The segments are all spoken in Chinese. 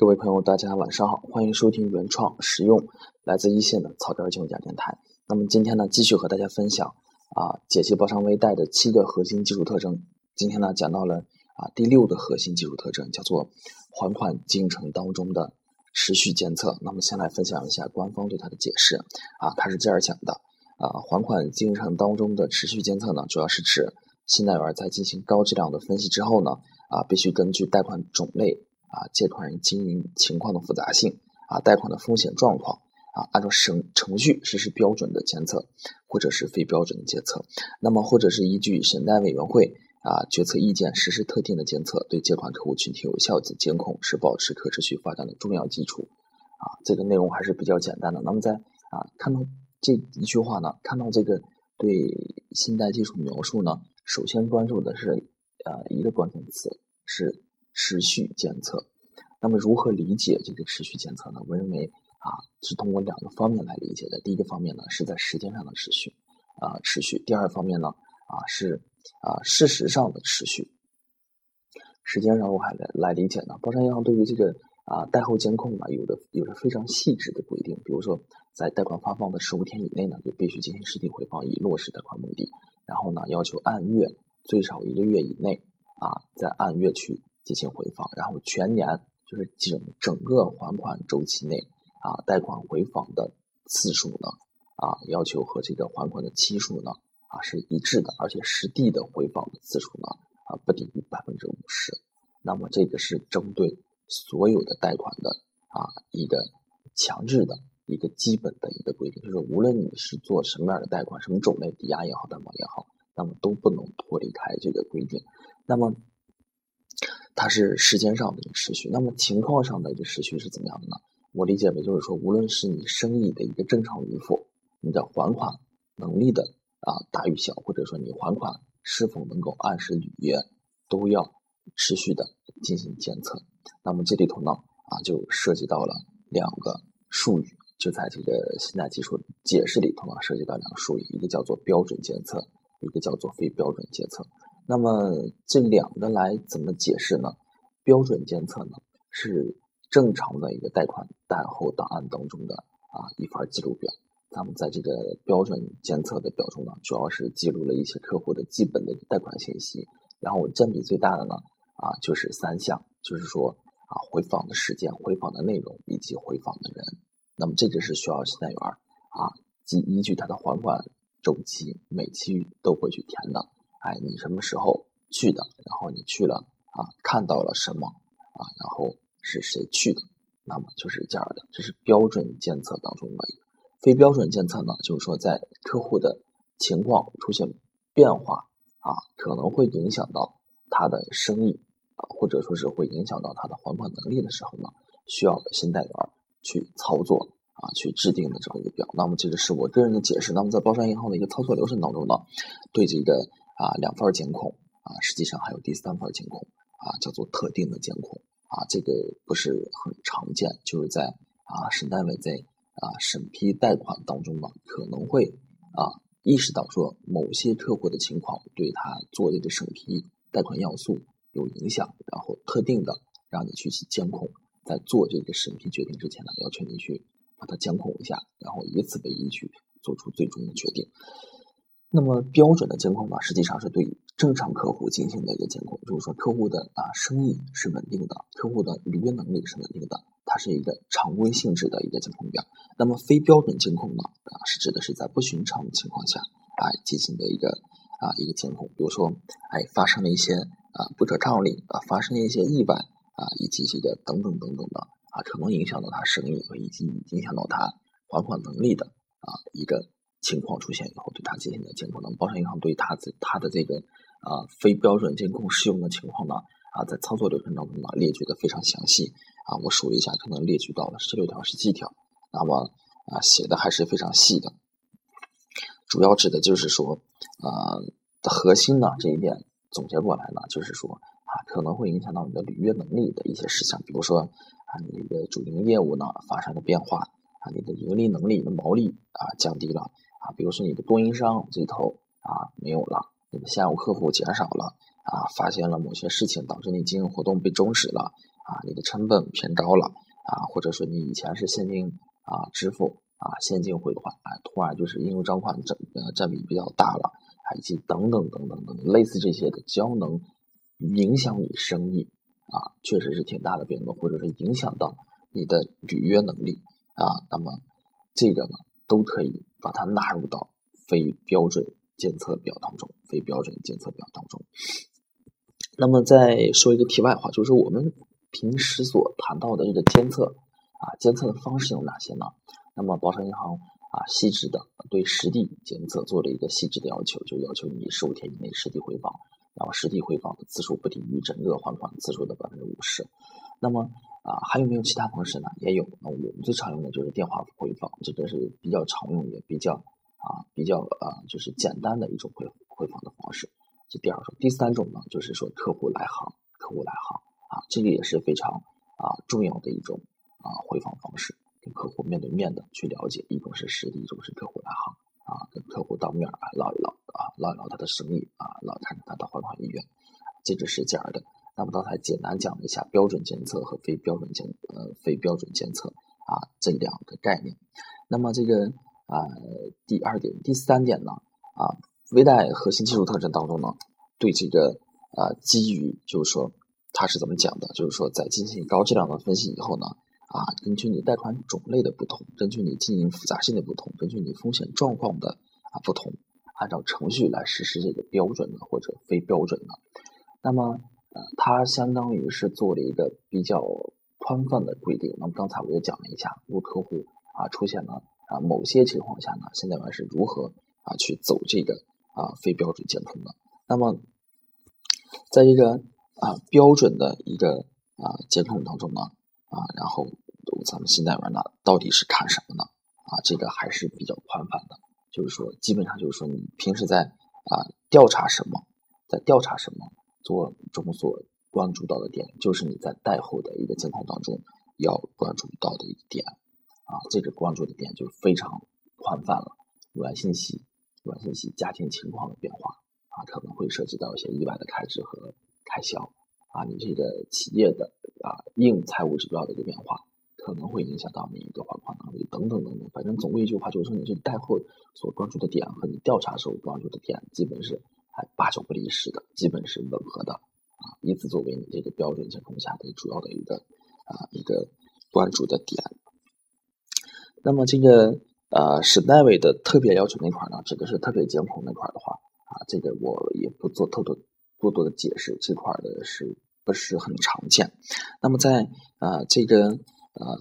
各位朋友，大家晚上好，欢迎收听原创实用来自一线的草根金融家电台。那么今天呢，继续和大家分享啊，解析包商微贷的七个核心技术特征。今天呢，讲到了啊第六个核心技术特征，叫做还款进程当中的持续监测。那么先来分享一下官方对它的解释啊，它是这样讲的啊，还款进程当中的持续监测呢，主要是指信贷员在进行高质量的分析之后呢，啊，必须根据贷款种类。啊，借款人经营情况的复杂性啊，贷款的风险状况啊，按照程程序实施标准的监测，或者是非标准的监测。那么，或者是依据审贷委员会啊决策意见实施特定的监测，对借款客户群体有效的监控是保持可持续发展的重要基础。啊，这个内容还是比较简单的。那么，在啊看到这一句话呢，看到这个对信贷技术描述呢，首先关注的是呃一个关键词是。持续监测，那么如何理解这个持续监测呢？我认为啊，是通过两个方面来理解的。第一个方面呢，是在时间上的持续，啊持续；第二方面呢，啊是啊事实上的持续。时间上我还来来理解呢。包商银行对于这个啊贷后监控呢，有着有着非常细致的规定。比如说，在贷款发放的十五天以内呢，就必须进行实地回访，以落实贷款目的。然后呢，要求按月最少一个月以内啊，再按月去。进行回访，然后全年就是整整个还款周期内啊，贷款回访的次数呢啊，要求和这个还款的期数呢啊是一致的，而且实地的回访的次数呢啊不低于百分之五十。那么这个是针对所有的贷款的啊一个强制的一个基本的一个规定，就是无论你是做什么样的贷款，什么种类，抵押也好，担保也好，那么都不能脱离开这个规定。那么。它是时间上的一个持续，那么情况上的一个持续是怎么样的呢？我理解为就是说，无论是你生意的一个正常与否，你的还款能力的啊大与小，或者说你还款是否能够按时履约，都要持续的进行监测。那么这里头呢啊就涉及到了两个术语，就在这个信贷技术解释里头呢涉及到两个术语，一个叫做标准监测，一个叫做非标准监测。那么这两个来怎么解释呢？标准监测呢是正常的一个贷款贷后档案当中的啊一份记录表。咱们在这个标准监测的表中呢，主要是记录了一些客户的基本的贷款信息。然后占比最大的呢啊就是三项，就是说啊回访的时间、回访的内容以及回访的人。那么这个是需要信贷员啊依依据他的还款周期，每期都会去填的。哎，你什么时候去的？然后你去了啊，看到了什么啊？然后是谁去的？那么就是这样的，这是标准监测当中的一个。非标准监测呢，就是说在客户的情况出现变化啊，可能会影响到他的生意啊，或者说是会影响到他的还款能力的时候呢，需要信贷员去操作啊，去制定的这么一个表。那么这个是我个人的解释。那么在包商银行的一个操作流程当中呢，对这个。啊，两份监控啊，实际上还有第三份监控啊，叫做特定的监控啊，这个不是很常见，就是在啊，审单位在啊审批贷款当中呢，可能会啊意识到说某些客户的情况对他做这个审批贷款要素有影响，然后特定的让你去去监控，在做这个审批决定之前呢，要求你去把它监控一下，然后以此为依据做出最终的决定。那么标准的监控呢，实际上是对正常客户进行的一个监控，就是说客户的啊生意是稳定的，客户的履约能力是稳定的，它是一个常规性质的一个监控表。那么非标准监控呢，啊是指的是在不寻常的情况下啊进行的一个啊一个监控，比如说哎发生了一些啊不可抗力啊发生了一些意外啊以及这个等等等等的啊可能影响到他生意以及影响到他还款能力的啊一个。情况出现以后，对它进行的监控。那么，包商银行对它的它的这个啊非标准监控适用的情况呢啊，在操作流程当中呢列举的非常详细啊，我数了一下，可能列举到了十六条、十七条。那么啊，写的还是非常细的。主要指的就是说啊，核心呢这一点总结过来呢，就是说啊，可能会影响到你的履约能力的一些事项，比如说啊，你的主营业务呢发生了变化啊，你的盈利能力、你的毛利啊降低了。啊，比如说你的供应商这头啊没有了，你的现有客户减少了啊，发现了某些事情导致你经营活动被终止了啊，你的成本偏高了啊，或者说你以前是现金啊支付啊，现金汇款啊，突然就是应用账款占呃占比比较大了啊，以及等等等等等类似这些的，只要能影响你生意啊，确实是挺大的变动，或者是影响到你的履约能力啊，那么这个呢都可以把它纳入到非标准监测表当中，非标准监测表当中。那么再说一个题外话，就是我们平时所谈到的这个监测啊，监测的方式有哪些呢？那么包商银行啊，细致的对实地监测做了一个细致的要求，就要求你十五天以内实地回访，然后实地回访的次数不低于整个还款次数的百分之五十。那么啊，还有没有其他方式呢？也有。那我们最常用的就是电话回访，这个是比较常用也比较啊比较啊就是简单的一种回回访的方式。这第二种，第三种呢，就是说客户来航，客户来航啊，这个也是非常啊重要的一种啊回访方式，跟客户面对面的去了解，一种是实地，一种是客户来航啊，跟客户当面啊唠一唠啊，唠一唠他的生意啊，唠看看他的还款意愿，这个是这样的。那么刚才简单讲了一下标准监测和非标准监呃非标准监测啊这两个概念。那么这个啊第二点、第三点呢啊。微贷核心技术特征当中呢，对这个呃基于就是说它是怎么讲的？就是说在进行高质量的分析以后呢，啊，根据你贷款种类的不同，根据你经营复杂性的不同，根据你风险状况的啊不同，按照程序来实施这个标准的或者非标准的。那么呃，它相当于是做了一个比较宽泛的规定。那么刚才我也讲了一下，如果客户啊出现了啊某些情况下呢，现在我是如何啊去走这个。啊，非标准监控的。那么，在一个啊标准的一个啊监控当中呢，啊，然后咱们新贷员呢到底是看什么呢？啊，这个还是比较宽泛的，就是说，基本上就是说，你平时在啊调查什么，在调查什么做中所关注到的点，就是你在贷后的一个监控当中要关注到的一点。啊，这个关注的点就非常宽泛了，软信息。软信息家庭情况的变化啊，可能会涉及到一些意外的开支和开销啊，你这个企业的啊硬财务指标的一个变化，可能会影响到你一个还款能力等等等等。反正总归一句话，就是说你这贷后所关注的点和你调查时候关注的点，基本是八九不离十的，基本是吻合的啊，以此作为你这个标准监控下的主要的一个啊一个关注的点。那么这个。呃，省代委的特别要求那块呢，指的是特别监控那块的话，啊，这个我也不做太多过多的解释，这块的是不是很常见？那么在呃这个呃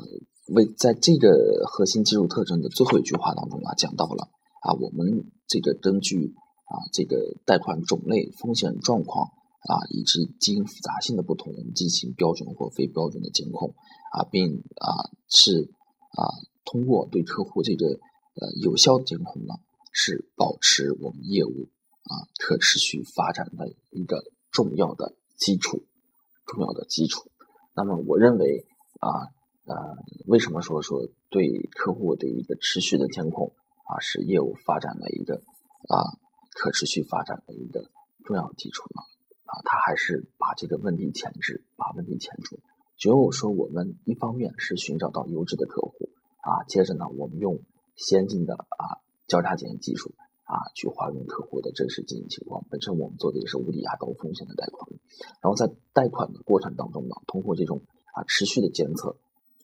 为在这个核心技术特征的最后一句话当中啊，讲到了啊，我们这个根据啊这个贷款种类、风险状况啊以及经营复杂性的不同，进行标准或非标准的监控啊，并啊是啊。通过对客户这个呃有效的监控呢，是保持我们业务啊可持续发展的一个重要的基础，重要的基础。那么我认为啊呃为什么说说对客户的一个持续的监控啊是业务发展的一个啊可持续发展的一个重要基础呢？啊，它还是把这个问题前置，把问题前置。只有说我们一方面是寻找到优质的客户。啊，接着呢，我们用先进的啊交叉检验技术啊，去还原客户的真实经营情况。本身我们做的也是无抵押高风险的贷款，然后在贷款的过程当中呢，通过这种啊持续的监测，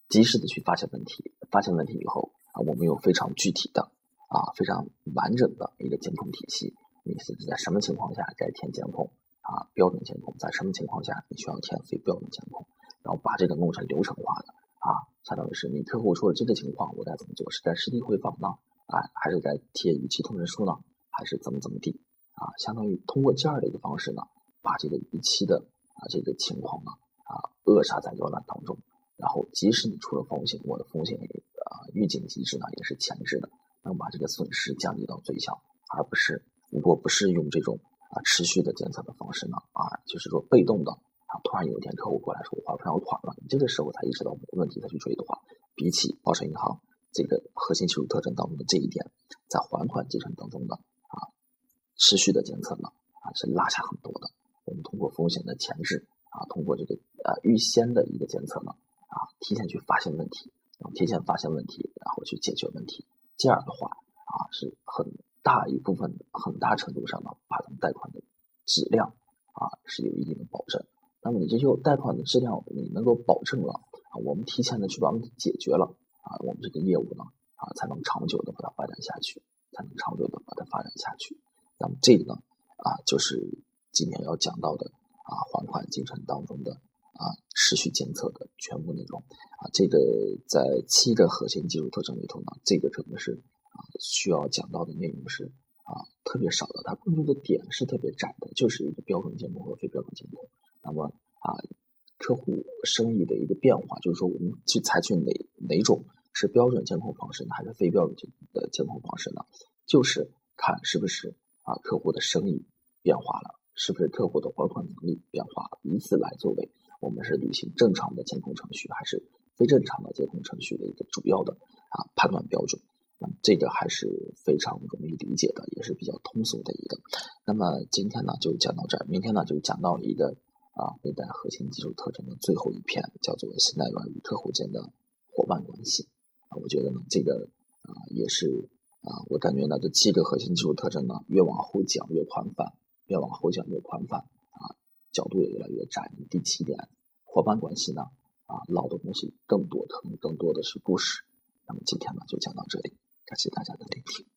及时的去发现问题，发现问题以后啊，我们有非常具体的啊非常完整的一个监控体系。你是在什么情况下该填监控啊？标准监控在什么情况下你需要填非标准监控？然后把这个弄成流程化的。啊，相当于是你客户出了这个情况，我该怎么做？是在实地回访呢？啊，还是在贴逾期通知书呢？还是怎么怎么地？啊，相当于通过这样的一个方式呢，把这个逾期的啊这个情况呢啊扼杀在摇篮当中，然后即使你出了风险，我的风险啊预警机制呢也是前置的，能把这个损失降低到最小，而不是如果不是用这种啊持续的监测的方式呢啊，就是说被动的。啊突然有一天客户过来说我还不上款了，你这个时候才意识到问题才去追的话，比起包商银行这个核心技术特征当中的这一点，在还款进程当中的啊持续的监测呢啊是落下很多的。我们通过风险的前置啊，通过这个呃预先的一个监测呢，啊，提前去发现问题，然后提前发现问题，然后去解决问题，这样的话啊，是很大一部分、很大程度上呢，把咱们贷款的质量啊是有一定的保证。那么你这就贷款的质量你能够保证了啊，我们提前的去把问题解决了啊，我们这个业务呢啊才能长久的把它发展下去，才能长久的把它发展下去。那么这个呢啊，就是今天要讲到的。啊，还款进程当中的啊持续监测的全部内容啊，这个在七个核心技术特征里头呢，这个真的是需要讲到的内容是啊特别少的，它关注的点是特别窄的，就是一个标准监控和非标准监控。那么啊，客户生意的一个变化，就是说我们去采取哪哪种是标准监控方式呢，还是非标准的监控方式呢？就是看是不是啊客户的生意变化了。是不是客户的还款能力变化了？以此来作为我们是履行正常的监控程序还是非正常的监控程序的一个主要的啊判断标准。那么这个还是非常容易理解的，也是比较通俗的一个。那么今天呢就讲到这儿，明天呢就讲到一个啊微贷核心技术特征的最后一篇，叫做新贷员与客户间的伙伴关系。啊，我觉得呢这个啊也是啊我感觉呢这七个核心技术特征呢越往后讲越宽泛。越往后讲越宽泛啊，角度也越来越窄。第七点，伙伴关系呢啊，唠的东西更多，可能更多的是故事。那么今天呢就讲到这里，感谢大家的聆听。